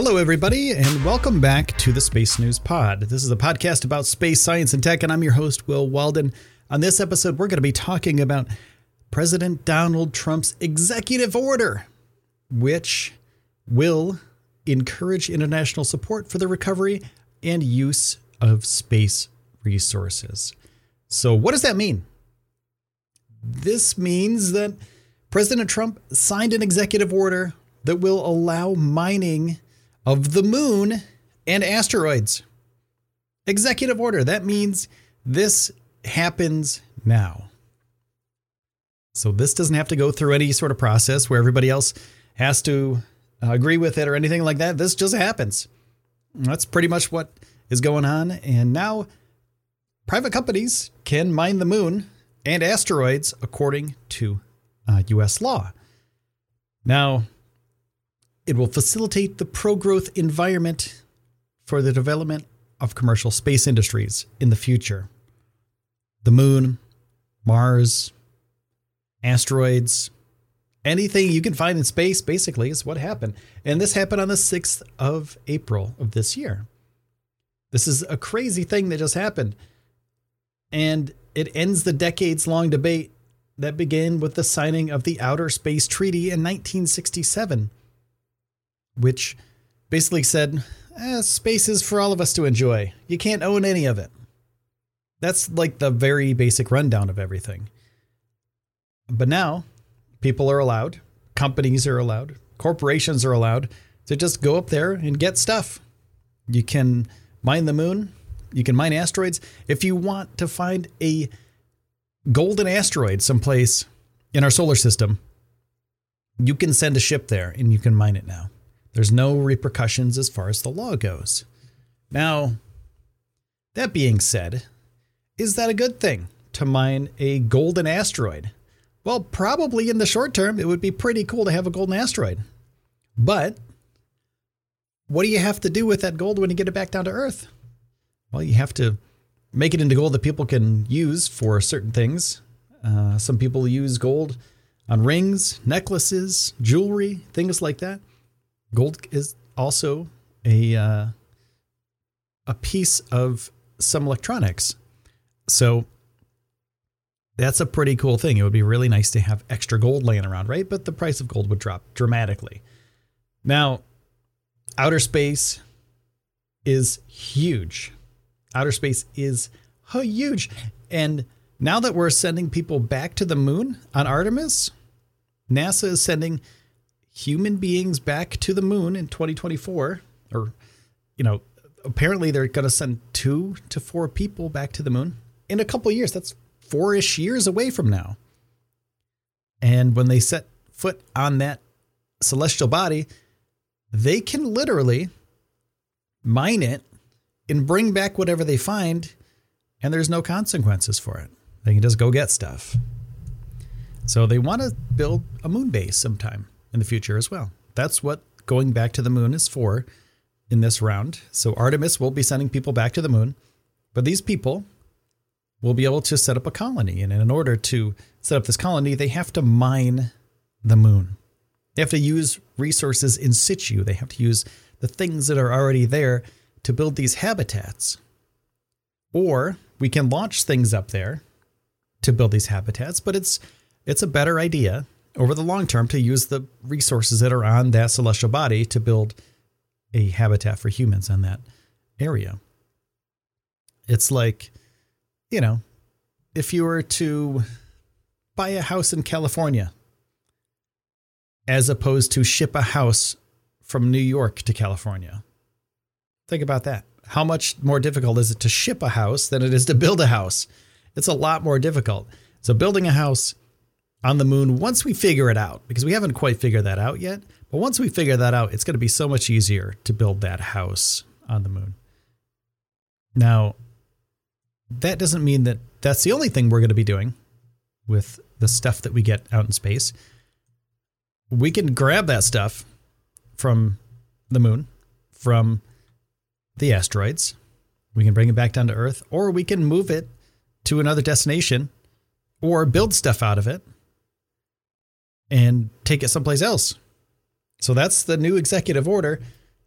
Hello, everybody, and welcome back to the Space News Pod. This is a podcast about space science and tech, and I'm your host, Will Walden. On this episode, we're going to be talking about President Donald Trump's executive order, which will encourage international support for the recovery and use of space resources. So, what does that mean? This means that President Trump signed an executive order that will allow mining of the moon and asteroids. Executive order. That means this happens now. So this doesn't have to go through any sort of process where everybody else has to uh, agree with it or anything like that. This just happens. That's pretty much what is going on. And now private companies can mine the moon and asteroids according to uh, US law. Now, it will facilitate the pro growth environment for the development of commercial space industries in the future. The moon, Mars, asteroids, anything you can find in space basically is what happened. And this happened on the 6th of April of this year. This is a crazy thing that just happened. And it ends the decades long debate that began with the signing of the Outer Space Treaty in 1967 which basically said, eh, space is for all of us to enjoy. You can't own any of it. That's like the very basic rundown of everything. But now, people are allowed, companies are allowed, corporations are allowed to just go up there and get stuff. You can mine the moon, you can mine asteroids. If you want to find a golden asteroid someplace in our solar system, you can send a ship there and you can mine it now. There's no repercussions as far as the law goes. Now, that being said, is that a good thing to mine a golden asteroid? Well, probably in the short term, it would be pretty cool to have a golden asteroid. But what do you have to do with that gold when you get it back down to Earth? Well, you have to make it into gold that people can use for certain things. Uh, some people use gold on rings, necklaces, jewelry, things like that. Gold is also a uh, a piece of some electronics. So that's a pretty cool thing. It would be really nice to have extra gold laying around, right? But the price of gold would drop dramatically. Now, outer space is huge. Outer space is huge. And now that we're sending people back to the moon on Artemis, NASA is sending human beings back to the moon in 2024 or you know apparently they're going to send two to four people back to the moon in a couple years. That's four-ish years away from now. And when they set foot on that celestial body they can literally mine it and bring back whatever they find and there's no consequences for it. They can just go get stuff. So they want to build a moon base sometime in the future as well. That's what going back to the moon is for in this round. So Artemis will be sending people back to the moon, but these people will be able to set up a colony. And in order to set up this colony, they have to mine the moon. They have to use resources in situ. They have to use the things that are already there to build these habitats. Or we can launch things up there to build these habitats, but it's it's a better idea over the long term to use the resources that are on that celestial body to build a habitat for humans on that area. It's like, you know, if you were to buy a house in California as opposed to ship a house from New York to California. Think about that. How much more difficult is it to ship a house than it is to build a house? It's a lot more difficult. So building a house on the moon once we figure it out, because we haven't quite figured that out yet. But once we figure that out, it's going to be so much easier to build that house on the moon. Now, that doesn't mean that that's the only thing we're going to be doing with the stuff that we get out in space. We can grab that stuff from the moon, from the asteroids. We can bring it back down to Earth, or we can move it to another destination or build stuff out of it and take it someplace else. So that's the new executive order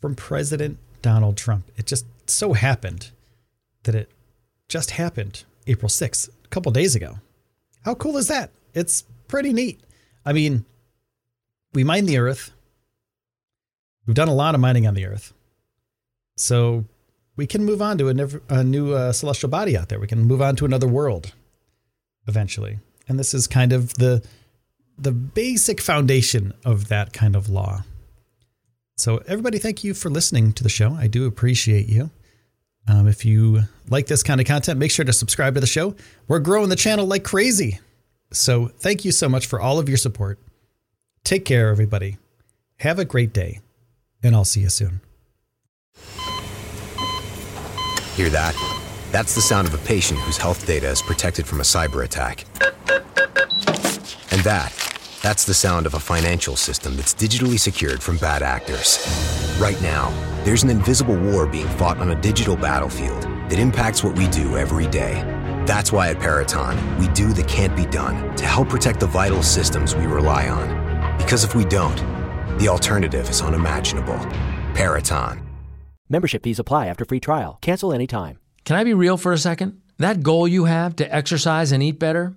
from President Donald Trump. It just so happened that it just happened April 6th, a couple days ago. How cool is that? It's pretty neat. I mean, we mine the earth. We've done a lot of mining on the earth. So we can move on to a, a new uh, celestial body out there. We can move on to another world eventually. And this is kind of the the basic foundation of that kind of law. So everybody, thank you for listening to the show. I do appreciate you. Um, if you like this kind of content, make sure to subscribe to the show. We're growing the channel like crazy. So thank you so much for all of your support. Take care, everybody. Have a great day, and I'll see you soon. Hear that? That's the sound of a patient whose health data is protected from a cyber attack. And that, that's the sound of a financial system that's digitally secured from bad actors. Right now, there's an invisible war being fought on a digital battlefield that impacts what we do every day. That's why at Peraton, we do the can't be done to help protect the vital systems we rely on. Because if we don't, the alternative is unimaginable. Peraton. Membership fees apply after free trial. Cancel anytime. Can I be real for a second? That goal you have to exercise and eat better,